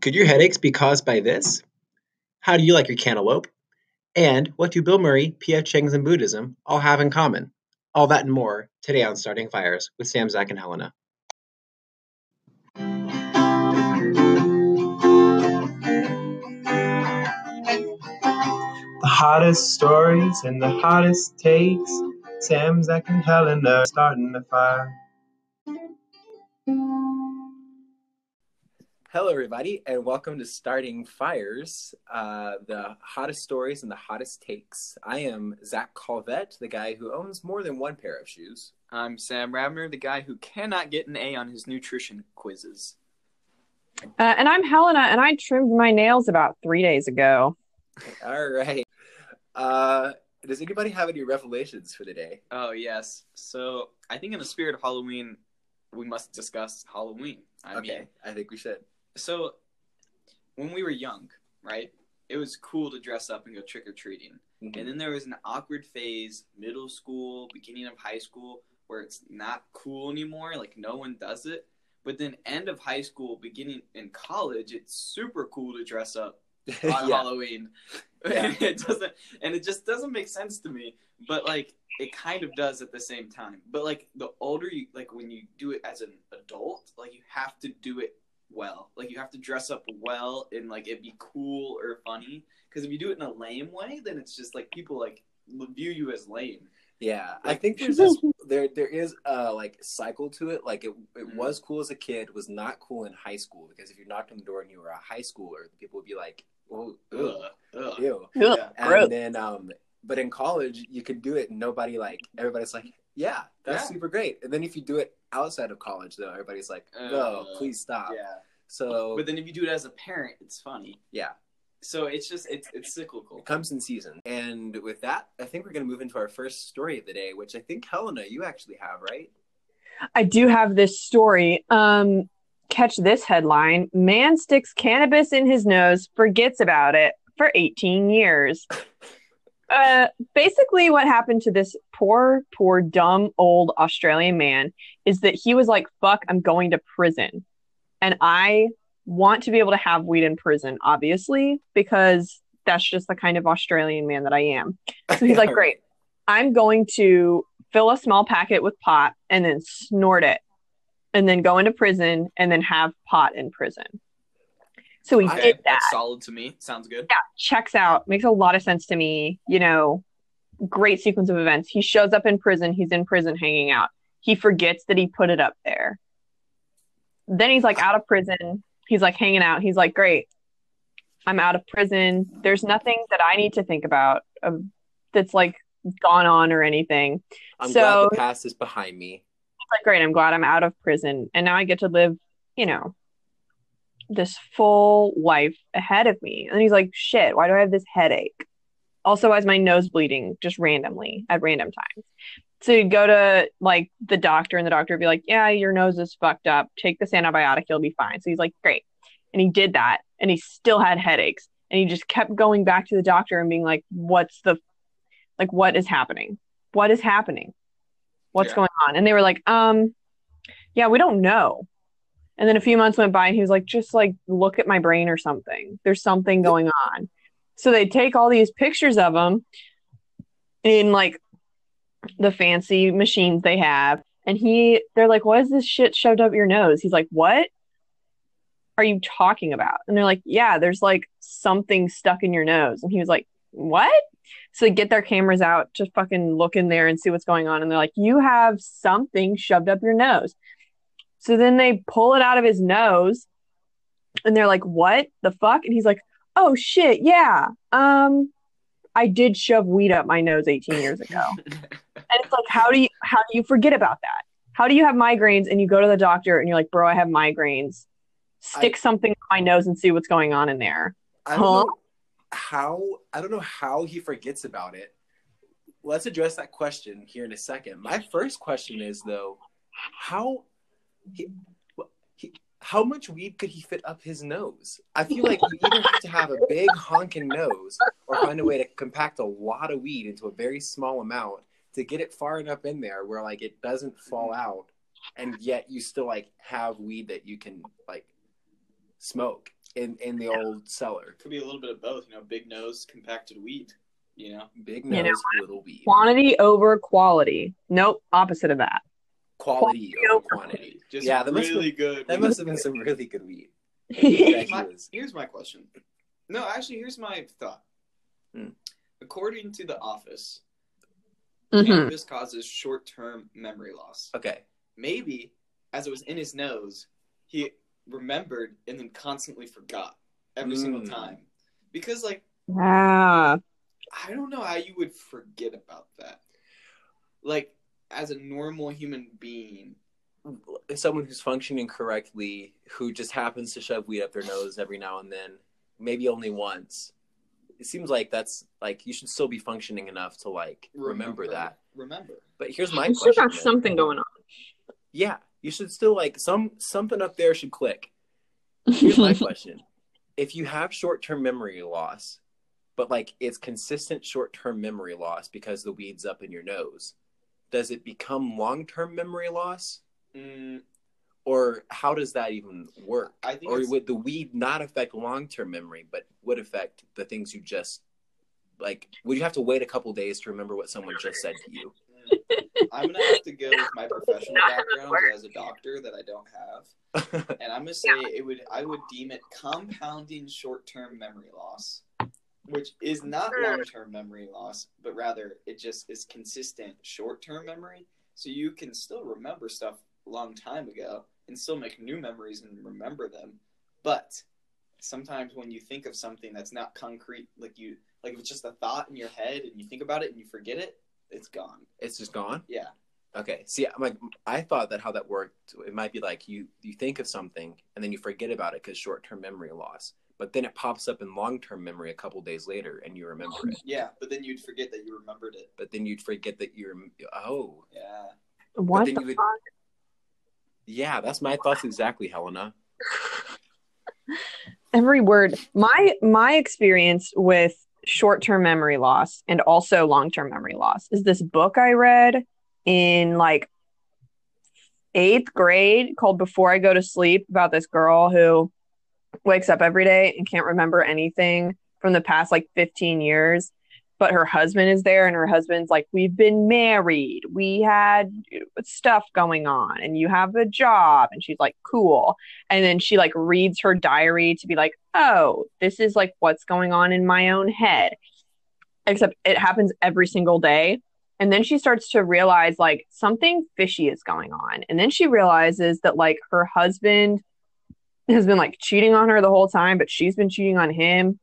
Could your headaches be caused by this? How do you like your cantaloupe? And what do Bill Murray, P.F. Chang's, and Buddhism all have in common? All that and more today on Starting Fires with Sam, Zach, and Helena. The hottest stories and the hottest takes. Sam, Zach, and Helena starting the fire. Hello, everybody, and welcome to Starting Fires, uh, the hottest stories and the hottest takes. I am Zach Calvette, the guy who owns more than one pair of shoes. I'm Sam Rabner, the guy who cannot get an A on his nutrition quizzes. Uh, and I'm Helena, and I trimmed my nails about three days ago. All right. Uh, does anybody have any revelations for the day? Oh, yes. So I think in the spirit of Halloween, we must discuss Halloween. I okay, mean, I think we should. So when we were young, right? It was cool to dress up and go trick or treating. Mm-hmm. And then there was an awkward phase, middle school, beginning of high school, where it's not cool anymore. Like no one does it. But then end of high school, beginning in college, it's super cool to dress up on Yeah. Halloween. Yeah. it doesn't, and it just doesn't make sense to me. But like, it kind of does at the same time. But like, the older you, like when you do it as an adult, like you have to do it well. Like you have to dress up well and like it be cool or funny. Because if you do it in a lame way, then it's just like people like view you as lame. Yeah, I think there's this there there is a like cycle to it. Like it it Mhm. was cool as a kid, was not cool in high school because if you knocked on the door and you were a high schooler, people would be like, "Oh, ugh, Ugh, ugh. ew." Ugh, Yeah. gross. And then um but in college you could do it and nobody like everybody's like, "Yeah, that's Yeah. super great." And then if you do it outside of college though, everybody's like, "No, Uh, please stop." Yeah. So But then if you do it as a parent, it's funny. yeah, So it's just it's it's cyclical. it comes in season. And with that, I think we're going to move into our first story of the day, which I think Helena you actually have, right? I do have this story. Um, catch this headline: Man sticks cannabis in his nose, forgets about it for 18 years. Uh, basically, what happened to this poor, poor, dumb old Australian man is that he was like, "Fuck, I'm going to prison," and I want to be able to have weed in prison, obviously, because that's just the kind of Australian man that I am. So he's like, great. I'm going to fill a small packet with pot and then snort it and then go into prison and then have pot in prison. So he Okay, did that. solid to me. Sounds good. Yeah, checks out. Makes a lot of sense to me. You know, great sequence of events. He shows up in prison. He's in prison hanging out. He forgets that he put it up there. Then he's like out of prison. He's like hanging out. He's like, great. I'm out of prison. There's nothing that I need to think about um, that's like gone on or anything. I'm So- glad the past is behind me. like, great, I'm glad I'm out of prison. And now I get to live, you know, this full life ahead of me. And he's like, shit, why do I have this headache? Also, why is my nose bleeding just randomly at random times? So you go to like the doctor, and the doctor would be like, yeah, your nose is fucked up. Take this antibiotic, you'll be fine. So he's like, great. And he did that, and he still had headaches. And he just kept going back to the doctor and being like, what's the, like, what is happening? What is happening? What's Yeah. going on? And they were like, um, yeah, we don't know. And then a few months went by and he was like, just like look at my brain or something. There's something going on. So they take all these pictures of him in like the fancy machines they have. And he, they're like, what is this shit shoved up your nose? He's like, what are you talking about? And they're like, yeah, there's like something stuck in your nose. And he was like, what? So they get their cameras out to fucking look in there and see what's going on. And they're like, you have something shoved up your nose. So then they pull it out of his nose and they're like, what the fuck? And he's like, oh shit, yeah. Um, I did shove weed up my nose 18 years ago. and it's like, how do you, how do you forget about that? How do you have migraines and you go to the doctor and you're like, bro, I have migraines. Stick something in my nose and see what's going on in there. I don't Huh? know how I don't know how he forgets about it. Let's address that question here in a second. My first question is though, how he, he how much weed could he fit up his nose? I feel like you either have to have a big honking nose or find a way to compact a lot of weed into a very small amount to get it far enough in there where like it doesn't fall out and yet you still like have weed that you can like smoke. in in the old cellar. Could be a little bit of both. You know, big nose, compacted weed. You know, Big You know nose, little weed. Quantity over quality. Nope, opposite of that. Quality Quality over over quantity. Just Yeah, that must really good. That must have been some really good weed. Here's my, here's my question. No, actually, here's my thought. Hmm. According to The Office, Mhm. cannabis causes short-term memory loss. Okay. Maybe, as it was in his nose, he remembered and then constantly forgot every single Mm. time. Because, like, Yeah. I don't know how you would forget about that. Like, as a normal human being, Someone who's functioning correctly, who just happens to shove weed up their nose every now and then, maybe only once. It seems like that's like you should still be functioning enough to like remember, that. Remember. But here's my You still question. got something going on. Yeah, you should still like some something up there should click. Here's my question. If you have short-term memory loss, but like it's consistent short-term memory loss because the weed's up in your nose, does it become long-term memory loss? Mm, Or how does that even work? I think Or would the weed not affect long-term memory, but would affect the things you just like? Would you have to wait a couple days to remember what someone just said to you? I'm gonna have to go with my professional background as a doctor that I don't have, and I'm gonna say it would. I would deem it compounding short-term memory loss, which is not long-term memory loss, but rather it just is consistent short-term memory. So you can still remember stuff a long time ago and still make new memories and remember them, but sometimes when you think of something that's not concrete, like you like if it's just a thought in your head and you think about it and you forget it, it's gone. it's just gone. Yeah. Okay. See, I'm like I thought that how that worked, it might be like you you think of something and then you forget about it because short term memory loss, but then it pops up in long term memory a couple days later and you remember it. Yeah, but then you'd forget that you remembered it. But then you'd forget that you're oh Yeah. what the would- fuck? Yeah, that's my thoughts exactly, Helena. Every word. My my experience with short-term memory loss and also long-term memory loss is this book I read in like eighth grade called Before I Go to Sleep about this girl who wakes up every day and can't remember anything from the past like 15 years. But her husband is there, and her husband's like, We've been married. We had stuff going on, and you have a job. And she's like, Cool. And then she like reads her diary to be like, Oh, this is like what's going on in my own head. Except it happens every single day. And then she starts to realize like something fishy is going on. And then she realizes that like her husband has been like cheating on her the whole time, but she's been cheating on him.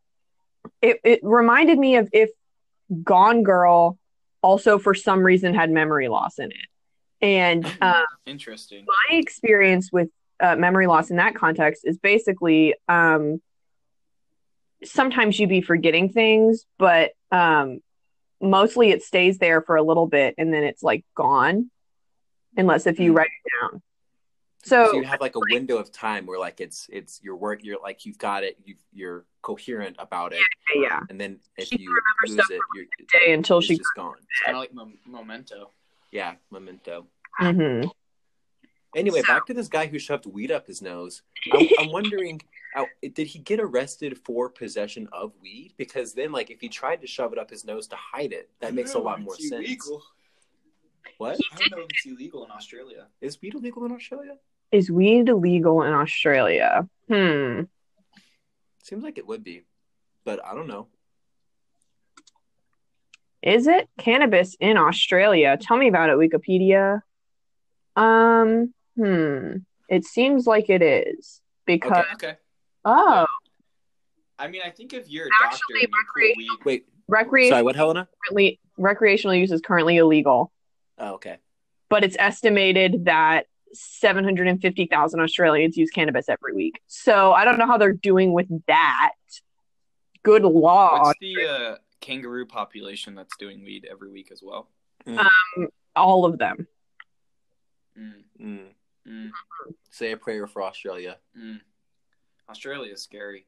It it reminded me of if Gone Girl also for some reason had memory loss in it. And um, Interesting. my experience with uh, memory loss in that context is basically um, sometimes you be forgetting things, but um, mostly it stays there for a little bit and then it's like gone, unless if you Mm. write it down. So So, you have like a window of time where like it's it's your work, you're like you've got it, you you're coherent about it, yeah, yeah. and then if She you lose it, you're day until it's she. just gone. It's kind of like mom- memento. Yeah, memento. Mhm. Anyway, So- back to this guy who shoved weed up his nose. I, I'm wondering, uh, did he get arrested for possession of weed? Because then, like, if he tried to shove it up his nose to hide it, that makes a lot more sense. illegal. What I don't know if it's illegal in Australia. is weed illegal in Australia? Is weed illegal in Australia? Hmm. Seems like it would be, but I don't know. Is it cannabis in Australia? Tell me about it, Wikipedia. Um, hmm. It seems like it is because Okay. oh, I mean, I think if you're a Actually, doctor pull weed, Wait, recreation sorry, what, Helena? currently, recreational use is currently illegal, Oh, okay. but it's estimated that 750,000 Australians use cannabis every week. So I don't know how they're doing with that. Good law. what's the uh, kangaroo population that's doing weed every week as well? All of them. Mm, Mm. mm, Say a prayer for Australia. mm. Australia is scary.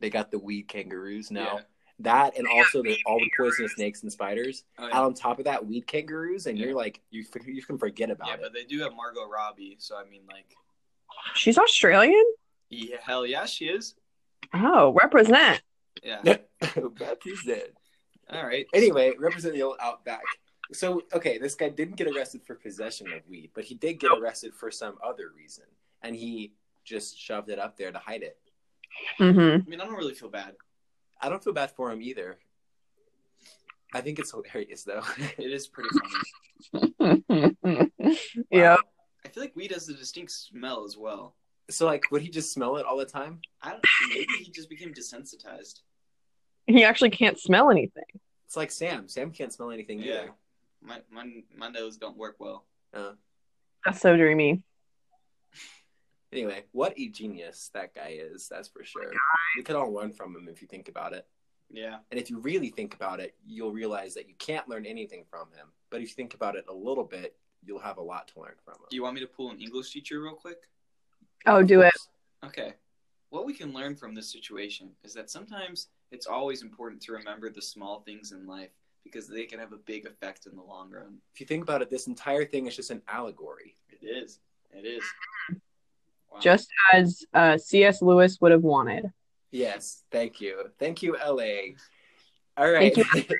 They got the weed kangaroos now. Yeah. That and also the, all the poisonous snakes and spiders. Oh, Out yeah. on top of that, weed kangaroos, and Yeah. you're like, you you can forget about yeah, it. but they do have Margot Robbie, so I mean, like, She's Australian? yeah, hell yeah, she is. Oh, represent. Yeah. Represent. All right. Anyway, represent the old Outback. So, okay, this guy didn't get arrested for possession of weed, but he did get arrested for some other reason, and he just shoved it up there to hide it. hmm I mean, I don't really feel bad. I don't feel bad for him either. I think it's hilarious though. It is pretty funny. yeah. I feel like weed has a distinct smell as well. so, like, would he just smell it all the time? I don't. Maybe he just became desensitized. He actually can't smell anything. It's like Sam. Sam can't smell anything Yeah. either. My my my nose don't work well. Uh, That's so dreamy. anyway, what a genius that guy is. That's for sure. We could all learn from him if you think about it. Yeah. And if you really think about it, you'll realize that you can't learn anything from him. But if you think about it a little bit, you'll have a lot to learn from him. Do you want me to pull an English teacher real quick? Oh, do it. Okay. What we can learn from this situation is that sometimes it's always important to remember the small things in life because they can have a big effect in the long run. If you think about it, this entire thing is just an allegory. It is. It is. Wow. Just as uh, C.S. Lewis would have wanted. Yes, thank you. Thank you, LA. All right. Thank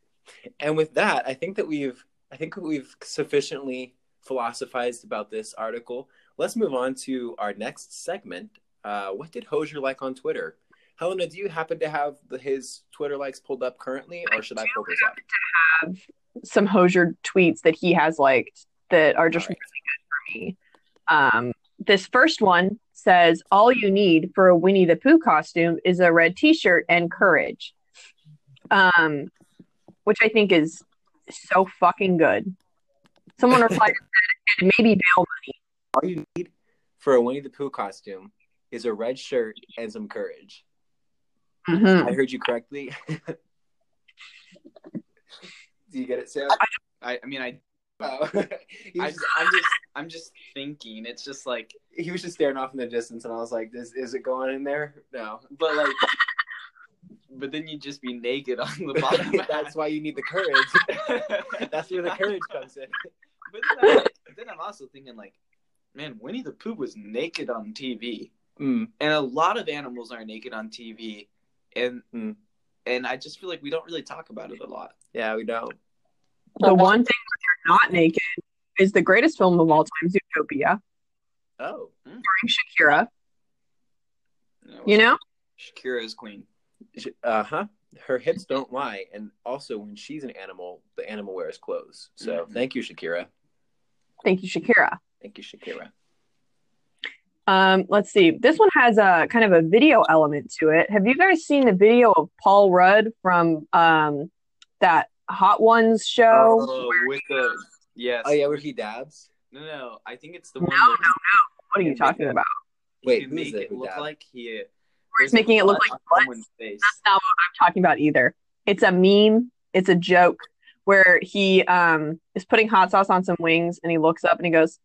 and with that, I think that we've I think we've sufficiently philosophized about this article. Let's move on to our next segment. Uh, what did Hozier like on Twitter? Helena, do you happen to have the, his Twitter likes pulled up currently, or should I pull this up? Have some Hozier tweets that he has liked that are just All right. really good for me. Um, this first one says, "All you need for a Winnie the Pooh costume is a red T-shirt and courage," um, which I think is so fucking good. Someone replied and maybe bail money. All you need for a Winnie the Pooh costume is a red shirt and some courage. money. Mhm. I heard you correctly. do you get it, Sam? I, I mean, I, Oh. he, I, was just, I'm just, I'm just thinking. It's just like, he was just staring off in the distance, and I was like, "Is is it going in there?" No. but like, but then you'd just be naked on the bottom. That's why you need the courage. That's where the courage comes in. But then, I, then I'm also thinking like, man, Winnie the Pooh was naked on TV, Mm. and a lot of animals are naked on TV, and Hmm. and I just feel like we don't really talk about it a lot. Yeah, we don't. The one thing where you're not naked is the greatest film of all time, Zootopia, Oh, starring Shakira. You know, You know, Shakira is queen. uh huh. Her hips don't lie, and also when she's an animal, the animal wears clothes. So Mhm. thank you, Shakira. thank you, Shakira. Thank you, Shakira. Um, let's see. This one has a kind of a video element to it. Have you guys seen the video of Paul Rudd from um, that Hot Ones show? Oh, with the yes. Oh yeah, where he dabs. No, no. I think it's the No, one. no, where no. What are you talking about? Wait, you make it? it look dabs? like he. Where he's making it look like on butts? someone's face. That's not what I'm talking about either. It's a meme. It's a joke where he um, is putting hot sauce on some wings and he looks up and he goes,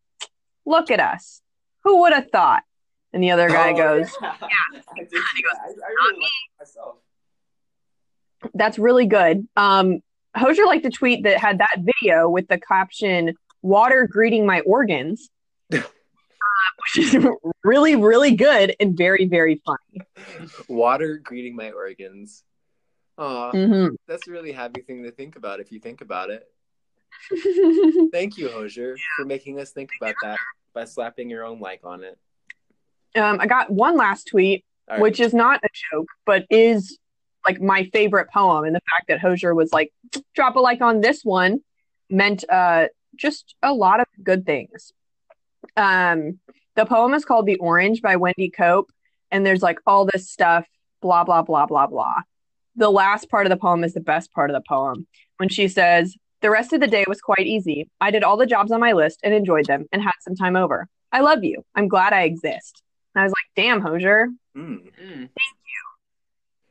"Look at us. Who would have thought?" And the other guy Oh, goes, yeah. I did see that. I, I really like myself. That's really good. Um, Hozier liked a tweet that had that video with the caption "Water greeting my organs," which is really, really good and very, very funny. Water greeting my organs. Aw, Mhm. that's a really happy thing to think about if you think about it. Thank you, Hozier, for making us think about that by slapping your own like on it. um, I got one last tweet, right. which is not a joke, but is like my favorite poem, and the fact that Hozier was like, "Drop a like on this one," meant uh, just a lot of good things. Um, the poem is called "The Orange" by Wendy Cope, and there's like all this stuff, blah blah blah blah blah. The last part of the poem is the best part of the poem when she says, "The rest of the day was quite easy. I did all the jobs on my list and enjoyed them, and had some time over. I love you. I'm glad I exist." And I was like, "Damn, Hozier." Mm. you.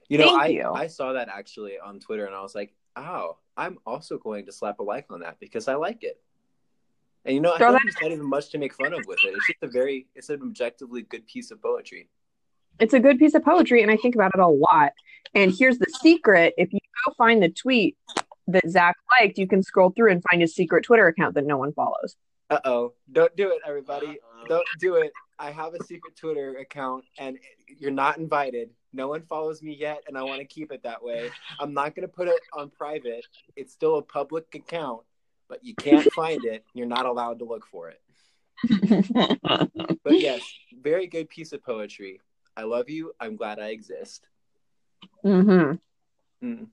You know, Thank I, you. I saw that actually on Twitter and I was like, oh, I'm also going to slap a like on that because I like it. And you know, I Throw feel like that- there's not even much to make fun of with it. It's just a very, it's an objectively good piece of poetry. It's a good piece of poetry, and I think about it a lot. And here's the secret: if you go find the tweet that Zach liked, you can scroll through and find his secret Twitter account that no one follows. Uh oh. Don't do it, everybody. Uh-oh. Don't do it. I have a secret Twitter account and you're not invited. No one follows me yet, and I want to keep it that way. I'm not going to put it on private. It's still a public account, but you can't find it. You're not allowed to look for it. But yes, very good piece of poetry. I love you. I'm glad I exist. Mm-hmm. Mm.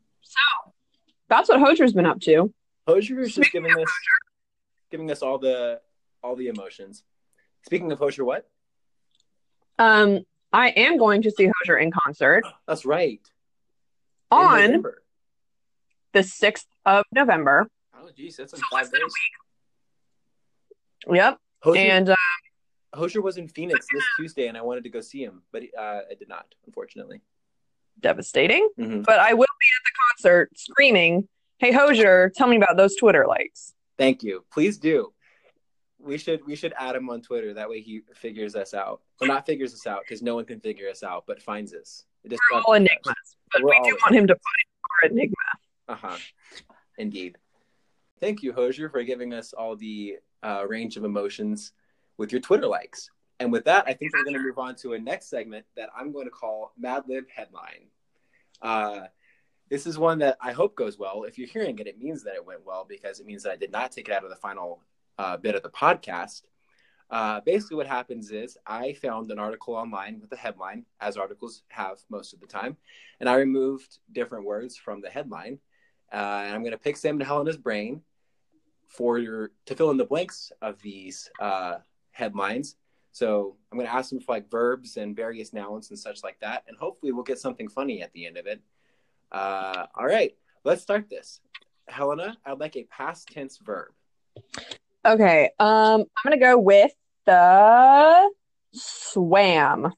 That's what Hozier's been up to. Hozier is just giving us giving us all the all the emotions. Speaking of Hozier, what? Um, I am going to see Hozier in concert That's right. On the 6th of November. Geez, that's in So five less than a days. Yep. Hozier, And uh, Hozier was in Phoenix this Tuesday, and I wanted to go see him, but uh, I did not, unfortunately. devastating. Mhm. But I will be at the concert screaming, Hey Hozier, tell me about those Twitter likes. Thank you. Please do. We should we should add him on Twitter. That way he figures us out. Well, not figures us out because no one can figure us out, but finds us. It just We're all enigmas. But We're we all do want him to find our enigma. Uh huh. Indeed. Thank you, Hozier, for giving us all the uh, range of emotions with your Twitter likes. And with that, I think we're going to move on to a next segment that I'm going to call Mad Lib Headline. Uh, this is one that I hope goes well. If you're hearing it, it means that it went well because it means that I did not take it out of the final uh, bit of the podcast. Uh, basically, what happens is I found an article online with a headline, as articles have most of the time, and I removed different words from the headline. Uh, and I'm going to pick Sam and Helena's brain for your to fill in the blanks of these uh, headlines. So I'm going to ask them for like verbs and various nouns and such like that, and hopefully we'll get something funny at the end of it. Uh, all right, let's start this. Helena, I'd like a past tense verb. Okay. Um, I'm gonna go with the swam.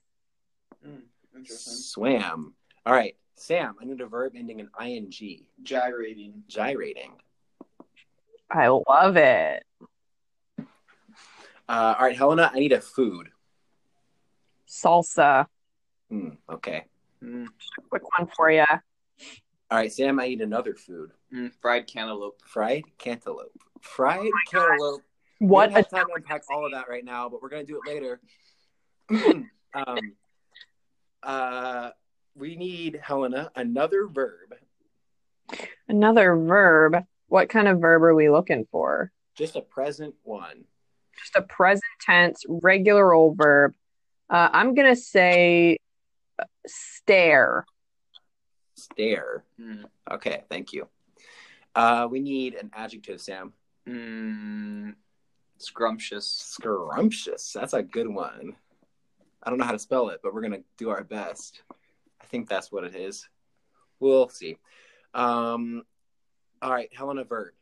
Hmm. Swam. All right, Sam, I need a verb ending in ing. Gyrating. Gyrating. I love it. Uh, all right, Helena, I need a food. Salsa. Hmm, okay. Mm, Quick one for you. All right, Sam, I need another food. mm, fried cantaloupe. Fried cantaloupe. Fried cantaloupe. What we don't have time to unpack all of that right now, but we're gonna do it later. um, uh, we need Helena another verb, another verb. What kind of verb are we looking for? just a present one. Just a present tense, regular old verb. Uh, I'm gonna say uh, stare. Stare. Mm, Okay, thank you. Uh, we need an adjective, Sam. mm, scrumptious. Scrumptious. That's a good one. I don't know how to spell it, but we're gonna do our best. I think that's what it is. We'll see. Um, all right, Helena, verb.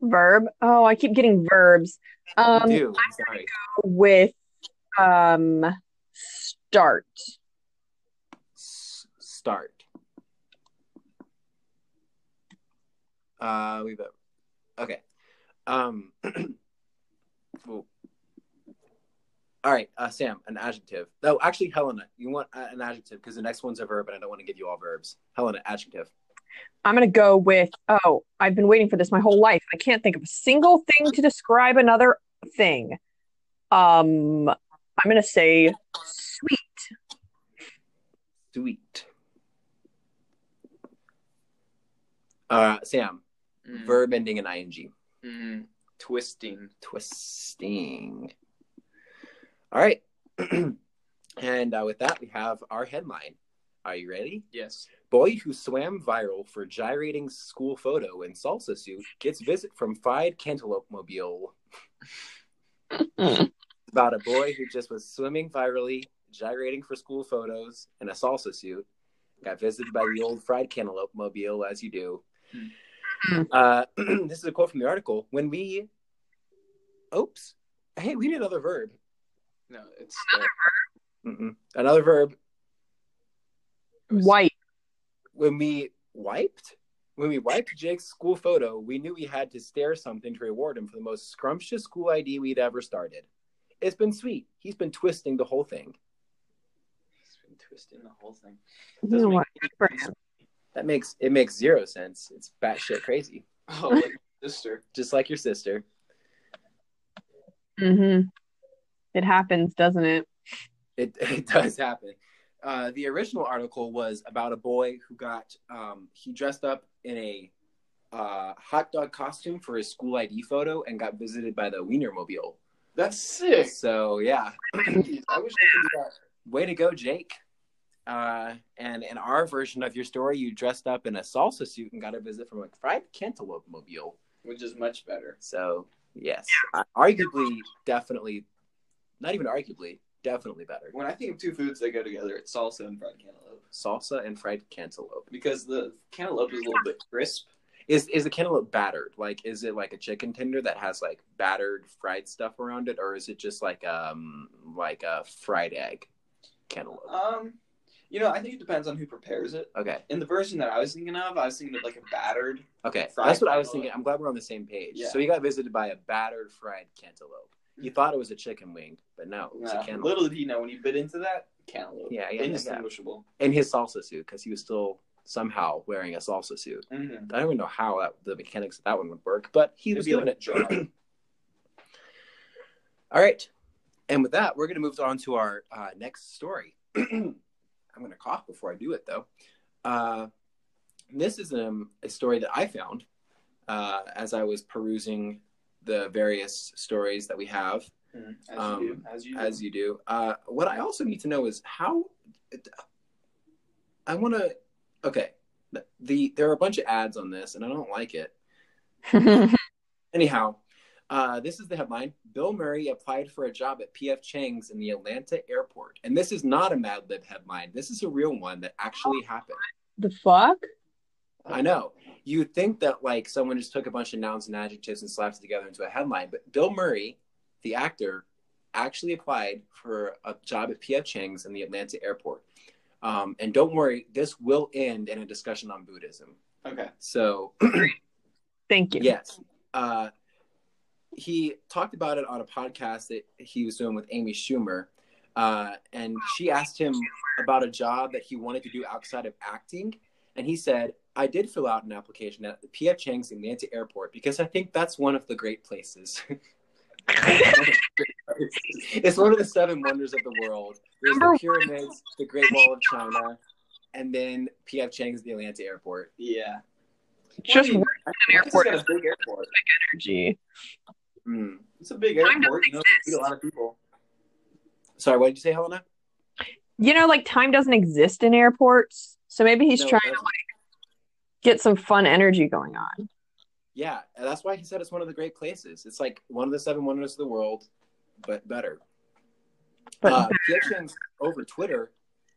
Verb. Oh, I keep getting verbs. Um, do. I'm sorry. with um start. S- start. Uh, we've okay. Um, all right, uh, Sam, an adjective. No, actually, Helena, you want uh, an adjective because the next one's a verb, and I don't want to give you all verbs. Helena, adjective. I'm gonna go with oh, I've been waiting for this my whole life. I can't think of a single thing to describe another thing. Um, I'm gonna say sweet. Sweet. Uh, Sam, Mm, verb ending in ing. mm, twisting. Twisting. All right. and uh, with that, we have our headline. Are you ready? Yes. Boy who swam viral for gyrating school photo in salsa suit gets visit from fried cantaloupe mobile. About a boy who just was swimming virally, gyrating for school photos in a salsa suit, got visited by the old fried cantaloupe mobile, as you do. Hmm. Uh, this is a quote from the article. When we, oops, hey, we need another verb. No, it's Mm-mm. Another verb. White. when we wiped when we wiped Jake's school photo, we knew we had to stare something to reward him for the most scrumptious school ID we'd ever started. It's been sweet. He's been twisting the whole thing. He's been twisting the whole thing. You Doesn't know make what? sense. That makes it makes zero sense. It's batshit crazy, Oh, like sister. just like your sister. Mm-hmm. It happens, doesn't it? It it does happen. Uh, the original article was about a boy who got um, he dressed up in a uh, hot dog costume for his school ID photo and got visited by the Wienermobile. That's sick. So yeah, I wish I could do that. way to go, Jake. Uh, and in our version of your story, you dressed up in a salsa suit and got a visit from a fried cantaloupe mobile. Which is much better. So yes, arguably, definitely, not even arguably, definitely better. When I think of two foods that go together, it's salsa and fried cantaloupe. Salsa and fried cantaloupe. Because the cantaloupe is a little bit crisp. Is is the cantaloupe battered? Like, is it like a chicken tender that has like battered fried stuff around it, or is it just like um like a fried egg cantaloupe? Um, you know, I think it depends on who prepares it. Okay, In the version that I was thinking of, I was thinking of like a battered. okay, Fried that's what I was thinking. I'm glad we're on the same page. Yeah. So he got visited by a battered fried cantaloupe. He thought it was a chicken wing, but no, it was a cantaloupe. little did he know when he bit into that cantaloupe. Yeah, yeah, yeah, yeah. indistinguishable. In his salsa suit, because he was still somehow wearing a salsa suit. Mm-hmm. I don't even know how that, the mechanics of that one would work, but he was doing like it. All right. And with that, we're going to move on to our uh, next story. I'm going to cough before I do it, though. Uh, this is um, a story that I found uh, as I was perusing the various stories that we have, Mm, As Um, you do. As you do. as you do. Uh, what I also need to know is how. I want to. Okay. The, the there are a bunch of ads on this, and I don't like it. Anyhow, uh, this is the headline. Bill Murray applied for a job at PF Chang's in the Atlanta airport. And this is not a Mad Lib headline. This is a real one that actually happened. the fuck? I know. You would think that like someone just took a bunch of nouns and adjectives and slapped it together into a headline, but Bill Murray, the actor, actually applied for a job at PF Chang's in the Atlanta airport. Um, and don't worry, this will end in a discussion on Buddhism. okay. So Thank you. Yes. Uh, he talked about it on a podcast that he was doing with Amy Schumer. Uh, and she asked him about a job that he wanted to do outside of acting. And he said, I did fill out an application at the PF Chang's in Atlanta Airport because I think that's one of the great places. it's one of the seven wonders of the world. There's Number the pyramids, the Great Wall of China, and then PF Chang's the Atlanta Airport. Yeah. Just Well, work I in an Atlanta's airport got is a big airport. energy. Mm. It's a big Time airport. You know, doesn't feed a lot of people. Sorry, what did you say, Helena? You know, like time doesn't exist in airports. So maybe he's No, trying to like get some fun energy going on. Yeah, that's why he said it's one of the great places. It's like one of the seven wonders of the world, but better. But uh, PF over Twitter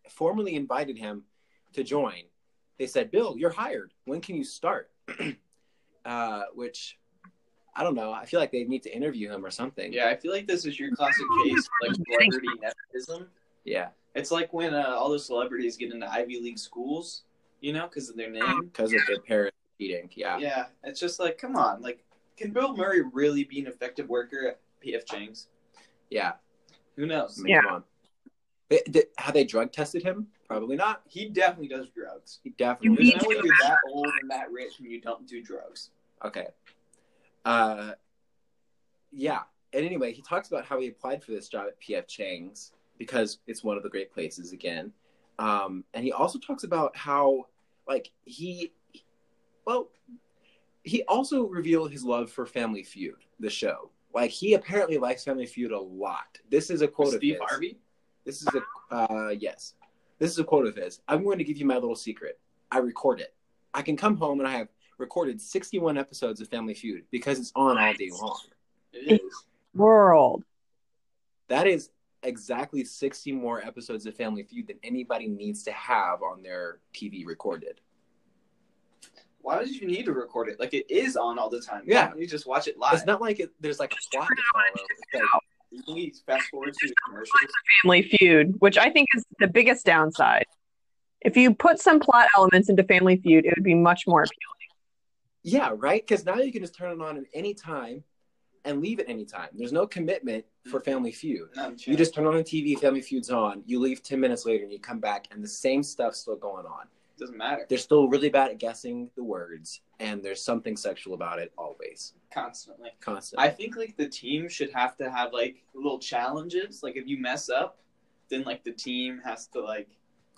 formally invited him to join. They said, "Bill, you're hired. When can you start?" uh, which I don't know. I feel like they need to interview him or something. Yeah, I feel like this is your classic case of, like celebrity nepotism. yeah, It's like when uh, all the celebrities get into Ivy League schools, you know, because of their name. because of their parents cheating. Yeah. Yeah, it's just like, come on, like, can Bill Murray really be an effective worker at PF Chang's? yeah. Who knows? I mean, Yeah. Come on. They- did- have they drug tested him? Probably not. He definitely does drugs. He definitely. There's need no way to. you're that old and that rich and you don't do drugs. Okay. Uh, yeah. And anyway, he talks about how he applied for this job at PF Chang's because it's one of the great places again. Um, and he also talks about how, like, he, well, he also revealed his love for Family Feud, the show. Like, he apparently likes Family Feud a lot. This is a quote Steve of his. Harvey? This is a uh, yes. This is a quote of his. I'm going to give you my little secret. I record it. I can come home and I have recorded 61 episodes of Family Feud because it's on all day long. It is. world. That is exactly 60 more episodes of Family Feud than anybody needs to have on their TV recorded. Why would you need to record it? Like, it is on all the time. Yeah. You just watch it live. It's not like it, there's like a plot to follow. It's like, You can fast forward to the commercials. Family Feud, which I think is the biggest downside. If you put some plot elements into Family Feud, it would be much more appealing. yeah, right? Because now you can just turn it on at any time and leave it any time. There's no commitment for mm. Family Feud. You just turn on the TV, Family Feud's on. You leave 10 minutes later and you come back, and the same stuff's still going on. doesn't matter. They're still really bad at guessing the words, and there's something sexual about it always, Constantly. constantly. I think like the team should have to have like little challenges. Like if you mess up, then like the team has to like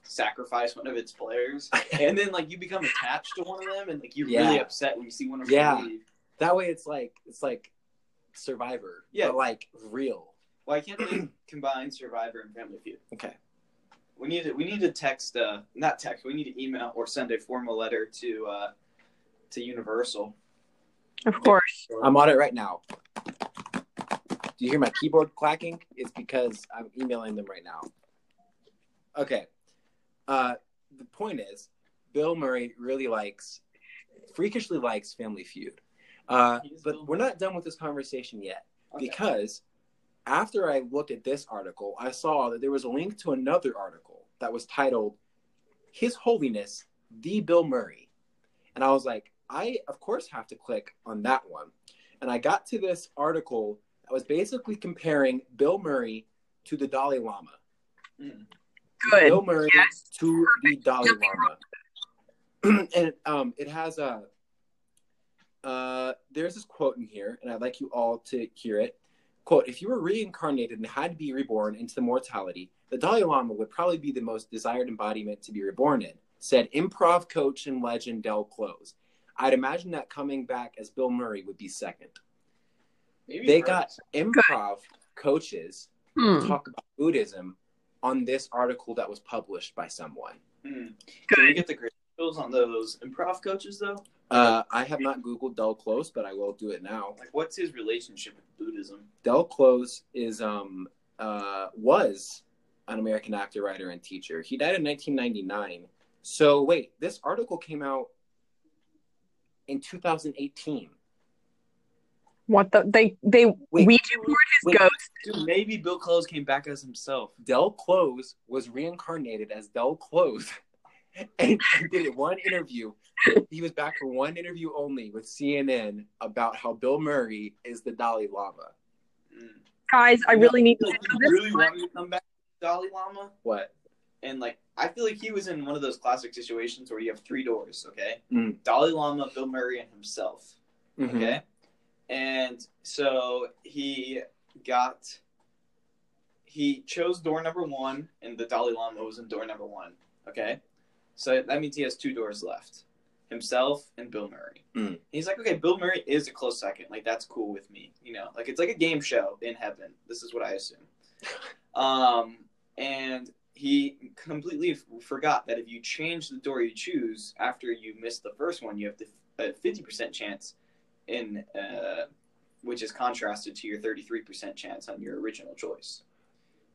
sacrifice one of its players, and then like you become attached to one of them, and like you're Yeah. really upset when you see one of Yeah. them leave. That way, it's like it's like Survivor, Yeah. but like real. Why can't they combine Survivor and Family Feud? Okay. We need to we need to text uh not text we need to email or send a formal letter to uh to Universal. Of course. I'm on it right now. Do you hear my keyboard clacking? It's because I'm emailing them right now. Okay. Uh, the point is, Bill Murray really likes, freakishly likes Family Feud. Uh, but we're not done with this conversation yet Okay. because after I looked at this article, I saw that there was a link to another article that was titled His Holiness, the Bill Murray. And I was like, I, of course, have to click on that one. And I got to this article that was basically comparing Bill Murray to the Dalai Lama. Mm. Good. Bill Murray Yes. to the Dalai Lama. and um, it has a. Uh, there's this quote in here, and I'd like you all to hear it. Quote: If you were reincarnated and had to be reborn into the mortality, the Dalai Lama would probably be the most desired embodiment to be reborn in, said improv coach and legend Del Close. I'd imagine that coming back as Bill Murray would be second. Maybe They first. got improv coaches Hmm. talk about Buddhism on this article that was published by someone. Hmm. Can we get the credentials on those improv coaches though? Uh, I have not Googled Del Close, but I will do it now. Like what's his relationship with Buddhism? Del Close is um uh was an American actor, writer, and teacher. He died in 1999. So wait, this article came out in 2018. What the they they Wait. Ouija board his Wait. ghost. Dude, maybe Bill Close came back as himself. Del Close was reincarnated as Del Close and he did one interview. He was back for one interview only with CNN about how Bill Murray is the Dalai Lama. Guys, I really need to Like, know this. really wanted to come back to Dalai Lama. What? And like, I feel like he was in one of those classic situations where you have three doors, okay? Mm. Dalai Lama, Bill Murray, and himself, Mhm. okay? And so he got, he chose door number one, and the Dalai Lama was in door number one, okay? So that means he has two doors left himself and Bill Murray. Mm. He's like, okay, Bill Murray is a close second. Like, that's cool with me. You know, like, it's like a game show in heaven. This is what I assume. Um, and he completely f- forgot that if you change the door you choose after you miss the first one, you have the a fifty percent chance in, uh, which is contrasted to your thirty three percent chance on your original choice.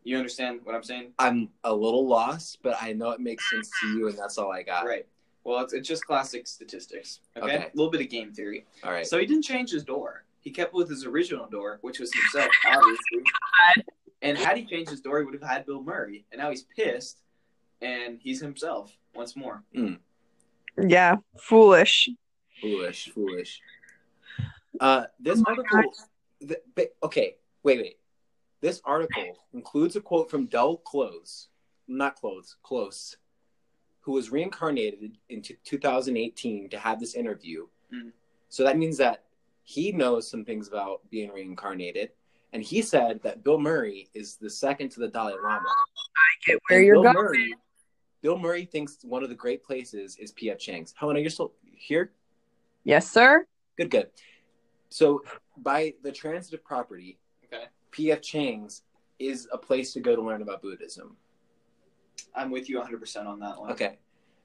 You understand what I'm saying? I'm a little lost, but I know it makes sense to you, and that's all I got. Right. Well, it's, it's just classic statistics. Okay? Okay. A little bit of game theory. All right. So he didn't change his door. He kept with his original door, which was himself, obviously. And had he changed his door, he would have had Bill Murray. And now he's pissed, and he's himself once more. Yeah, foolish. Foolish, foolish. Uh, this Oh article. The, but, okay, wait, wait. This article includes a quote from Del Close, not Close, Close, who was reincarnated into 2018 to have this interview. Mm. So that means that he knows some things about being reincarnated, and he said that Bill Murray is the second to the Dalai Lama. I get where And you're Bill going. Murray, Bill Murray thinks one of the great places is P.F. Chang's. Helena, you're still here? Yes, sir. Good, good. So, by the transitive property, Okay. P.F. Chang's is a place to go to learn about Buddhism. I'm with you 100% on that one. Okay.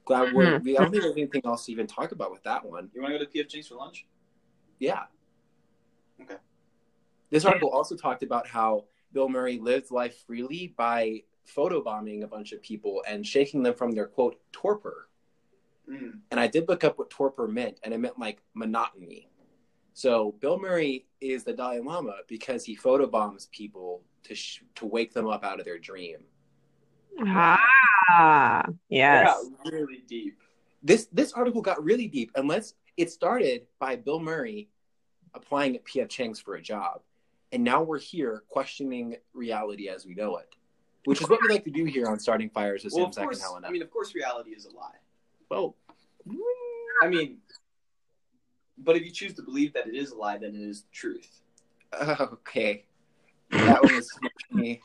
Glad we're, Mhm. we I don't think there's anything else to even talk about with that one. You want to go to PF Chang's for lunch? Yeah. Okay. This article also talked about how Bill Murray lived life freely by photobombing a bunch of people and shaking them from their quote torpor. Mm. And I did look up what torpor meant, and it meant like monotony. So Bill Murray is the Dalai Lama because he photobombs people to sh- to wake them up out of their dream. Ah, yes. That got really deep. This this article got really deep, unless. It started by Bill Murray applying at PF Chang's for a job, and now we're here questioning reality as we know it, which is what we like to do here on Starting Fires with Well, Sam of Zach and course, Helena. I mean, of course, reality is a lie. well, I mean, but if you choose to believe that it is a lie, then it is the truth. okay, that was too much for me.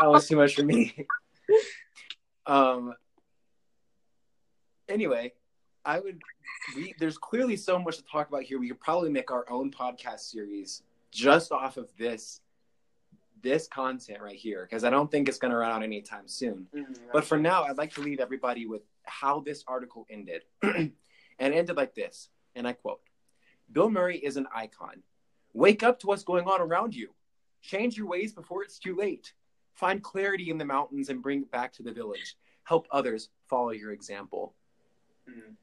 That was too much for me. Um. Anyway, I would. We, there's clearly so much to talk about here. We could probably make our own podcast series just off of this this content right here because I don't think it's going to run out anytime soon. But for now, I'd like to leave everybody with how this article ended. and ended like this, and I quote Bill Murray is an icon. Wake up to what's going on around you. Change your ways before it's too late. Find clarity in the mountains and bring it back to the village. Help others follow your example. Mhm.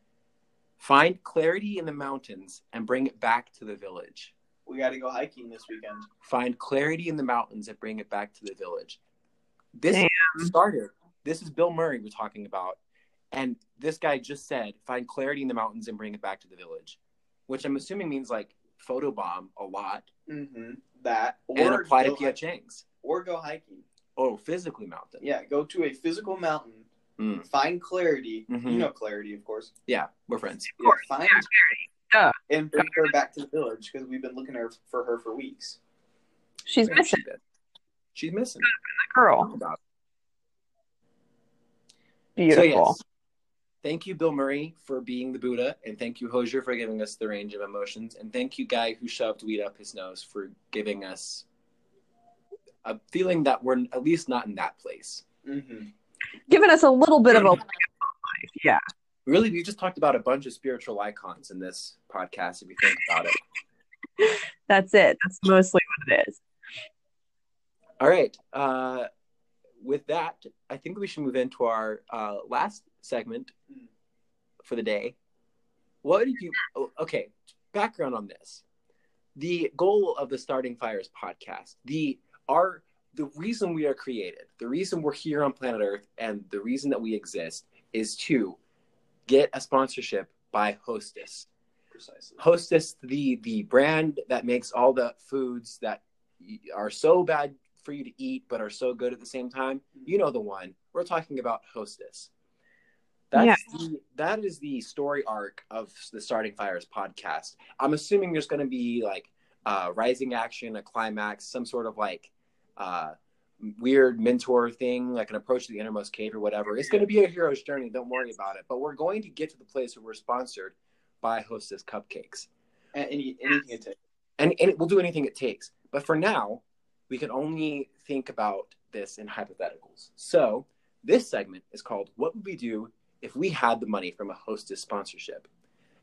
Find clarity in the mountains and bring it back to the village. we got to go hiking this weekend. Find clarity in the mountains and bring it back to the village. This Damn. started. This is Bill Murray we're talking about. And this guy just said, find clarity in the mountains and bring it back to the village, which I'm assuming means like photobomb a lot Mm-hmm. That and apply to go, PF Chang's. or go hiking. Oh, physically mountain. Yeah, go to a physical mountain. Mm. Find clarity. Mhm. You know clarity, of course. Yeah, we're friends. Yeah, find Duh. and bring her back to the village because we've been looking her for her for weeks. She's Yeah, missing she. She's missing. the girl. About. Beautiful. So, yes. Thank you, Bill Murray, for being the Buddha, and thank you, Hozier, for giving us the range of emotions, and thank you, Guy, who shoved weed up his nose, for giving us a feeling that we're at least not in that place. Mm-hmm. Giving us a little bit of a life. Yeah. Really, we just talked about a bunch of spiritual icons in this podcast, if you think about it. That's it. That's mostly what it is. All right. Uh, with that, I think we should move into our uh, last segment for the day. What did you? oh, Okay, background on this. The goal of the Starting Fires podcast, the our the reason we are created, the reason we're here on planet Earth, and the reason that we exist is to get a sponsorship by Hostess. Precisely. Hostess, the the brand that makes all the foods that are so bad for you to eat but are so good at the same time. You know the one. We're talking about Hostess. That's the that is the story arc of the Starting Fires podcast. I'm assuming there's going to be like uh, rising action, a climax, some sort of like uh, weird mentor thing, like an approach to the innermost cave or whatever. It's going to be a hero's journey. Don't worry about it. But we're going to get to the place where we're sponsored by Hostess Cupcakes, A- Any anything it takes. and, and we'll do anything it takes. But for now, we can only think about this in hypotheticals. So this segment is called "What Would We Do If We Had the Money from a Hostess Sponsorship?"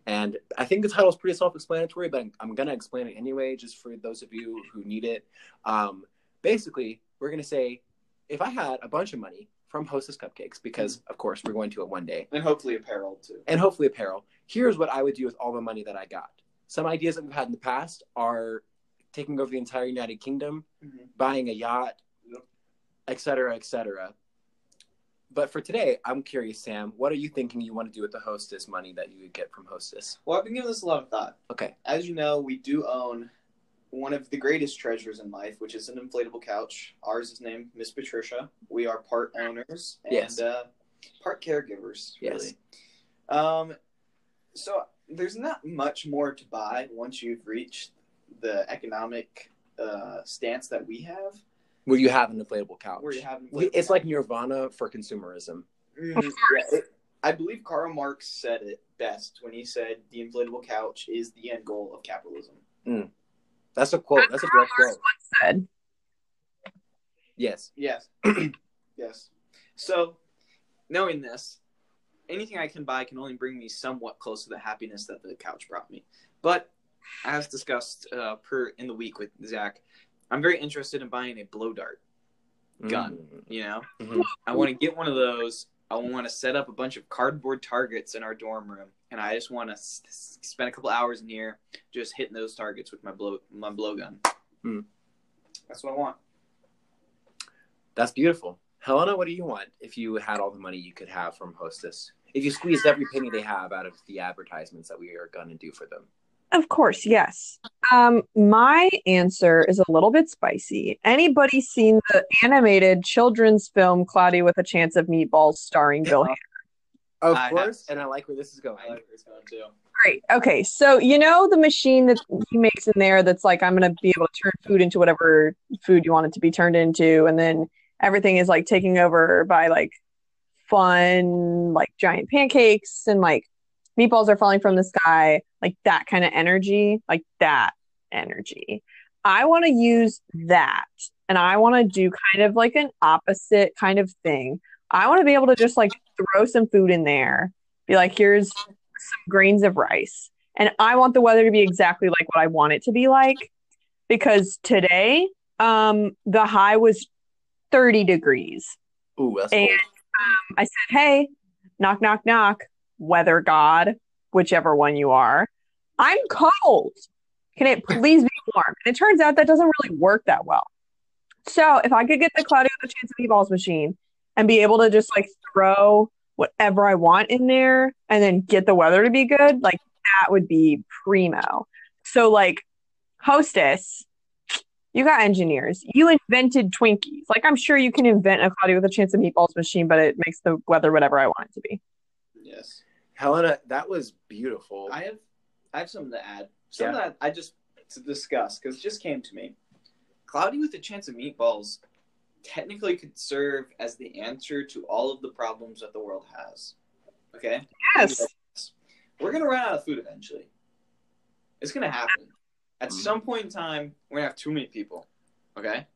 And I think the title is pretty self-explanatory, but I'm, I'm going to explain it anyway, just for those of you who need it. Um, basically, we're going to say, if I had a bunch of money from Hostess Cupcakes, because of course we're going to it one day, And hopefully apparel too. and hopefully apparel. Here's what I would do with all the money that I got. Some ideas that we've had in the past are taking over the entire United Kingdom, Mhm. buying a yacht, Yep. et cetera, et cetera. But for today, I'm curious, Sam, what are you thinking you want to do with the hostess money that you would get from hostess? Well, I've been giving this a lot of thought. Okay. As you know, we do own one of the greatest treasures in life, which is an inflatable couch. Ours is named Miss Patricia. We are part owners and Yes. uh, part caregivers, Yes. really. Um, so there's not much more to buy once you've reached the economic uh, stance that we have, Where you have an inflatable couch. where you have. We- it's like nirvana for consumerism. Mm, yeah, it- I believe Karl Marx said it best when he said the inflatable couch is the end goal of capitalism. That's a quote. That's a direct quote. Said. Yes. Yes. yes. So, knowing this, anything I can buy can only bring me somewhat close to the happiness that the couch brought me. But, as discussed uh, per in the week with Zach, I'm very interested in buying a blow dart. Gun. Mm. You know, Mhm. I want to get one of those. I want to set up a bunch of cardboard targets in our dorm room, and I just want to s- s- spend a couple hours in here just hitting those targets with my blow my blowgun. Hmm. That's what I want. That's beautiful. Helena, what do you want if you had all the money you could have from Hostess? If you squeezed every penny they have out of the advertisements that we are going to do for them. Of course, yes. Um, my answer is a little bit spicy. Anybody seen the animated children's film Cloudy with a Chance of Meatballs starring Bill Hader? Of I course, have- and I like where this is going. I like where it's going too. Great. Okay, so you know the machine that he makes in there that's like I'm gonna be able to turn food into whatever food you want it to be turned into, and then everything is like taking over by like fun, like giant pancakes and like meatballs are falling from the sky, like that kind of energy, like that energy. I want to use that and I want to do kind of like an opposite kind of thing. I want to be able to just like throw some food in there, be like, here's some grains of rice. And I want the weather to be exactly like what I want it to be like. Because today, um, the high was 30 degrees. Ooh, that's And um, I said, hey, knock, knock, knock, weather god, whichever one you are. I'm cold. Can it please be warm? And it turns out that doesn't really work that well. So if I could get the cloudy with a chance of meatballs machine and be able to just like throw whatever I want in there and then get the weather to be good, like that would be primo. So like hostess, you got engineers. You invented Twinkies. Like I'm sure you can invent a cloudy with a chance of meatballs machine, but it makes the weather whatever I want it to be. Yes. Helena, that was beautiful. I have I have something to add. Something Yeah. that I just to discuss because it just came to me. Cloudy with a chance of meatballs technically could serve as the answer to all of the problems that the world has. Okay? Yes. We're gonna run out of food eventually. It's gonna happen. At Mhm. some point in time, we're gonna have too many people. Okay?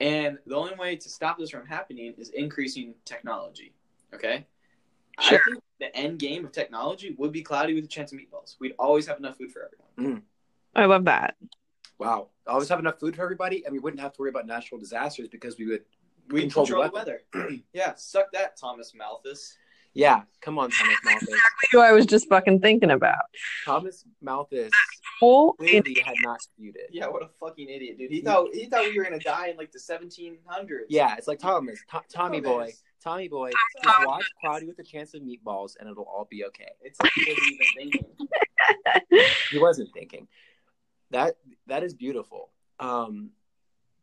And the only way to stop this from happening is increasing technology. Okay? Sure. I think the end game of technology would be cloudy with a chance of meatballs. We'd always have enough food for everyone. I love that. Wow. Always have enough food for everybody, and we wouldn't have to worry about natural disasters because we would. We Control control, the the weather. yeah, suck that, Thomas Malthus. Yeah, come on, Thomas Malthus. Who I was just fucking thinking about. Thomas Malthus Whole clearly had not viewed it. Yeah, what a fucking idiot, dude. He thought he thought we were gonna die in like the 1700s. Yeah, it's like Thomas, To- Tommy boy, Tommy boy. Just watch Cloudy with a Chance of Meatballs, and it'll all be okay. It's like he wasn't even thinking. He wasn't thinking. That that is beautiful. Um,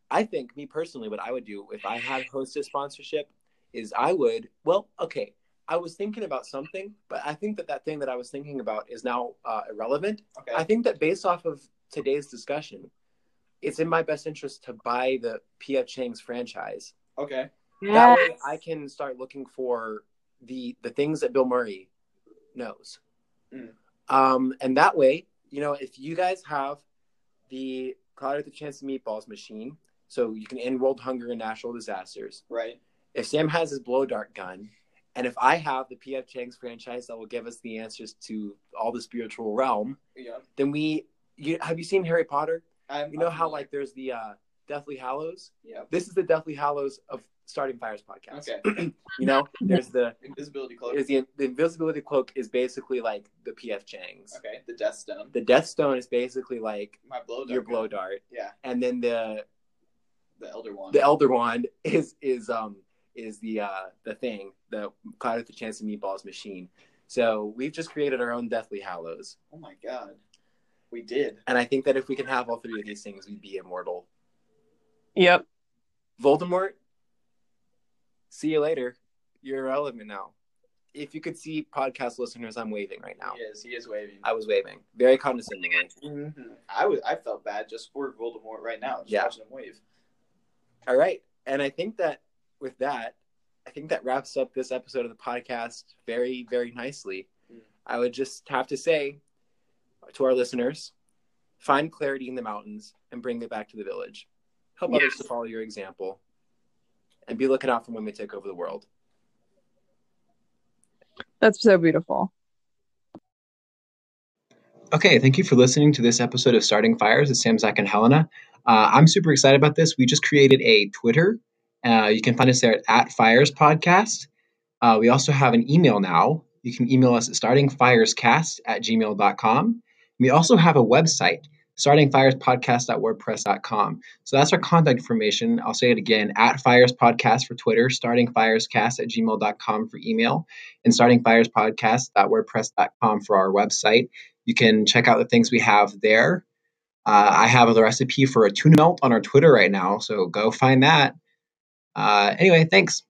I think me personally, what I would do if I had hostess sponsorship is I would. Well, okay, I was thinking about something, but I think that that thing that I was thinking about is now uh, irrelevant. Okay. I think that based off of today's discussion, it's in my best interest to buy the PF Chang's franchise. okay. That way, I can start looking for the the things that Bill Murray knows. Mm. Um, and that way, you know, if you guys have the Cloud with the Chance of Meatballs machine, so you can end world hunger and natural disasters. Right. If Sam has his blow dart gun, and if I have the PF Chang's franchise that will give us the answers to all the spiritual realm, Yeah. then we you have you seen Harry Potter? I'm, You know I'm how like there's the uh, Deathly Hallows. Yeah. This is the Deathly Hallows of Starting Fires podcast. Okay. You know, there's the Invisibility cloak. there's the the invisibility cloak is basically like the PF Chang's. Okay. The Death Stone. The Death Stone is basically like My blow dart. your blow dart, Yeah. and then the The Elder Wand. the Elder Wand is is um is the uh the thing the Cloud with the Chance of Meatballs machine. So we've just created our own Deathly Hallows, oh my god. We did. and I think that if we can have all three of these things, we'd be immortal. Yep. Voldemort, see you later. You're irrelevant now. If you could see podcast listeners, I'm waving right now. He is. He is waving. I was waving very condescendingly. Mhm. I was. I felt bad just for Voldemort right now. Just Yeah. watching him wave. All right. And I think that with that, I think that wraps up this episode of the podcast very, very nicely. Mm. I would just have to say to our listeners find clarity in the mountains and bring it back to the village. Help others to follow your example and be looking out for when we take over the world. That's so beautiful. Okay, thank you for listening to this episode of Starting Fires with Sam, Zach, and Helena. Uh, I'm super excited about this. We just created a Twitter. Uh, you can find us there at, at Fires Podcast. Uh, we also have an email now. You can email us at startingfirescast at gmail.com. We also have a website, startingfirespodcast.wordpress.com. So that's our contact information. I'll say it again at Fires Podcast for Twitter, startingfirescast at gmail.com for email, and startingfirespodcast.wordpress.com for our website. You can check out the things we have there. Uh, I have the recipe for a tuna melt on our Twitter right now, so go find that. Uh, anyway, thanks.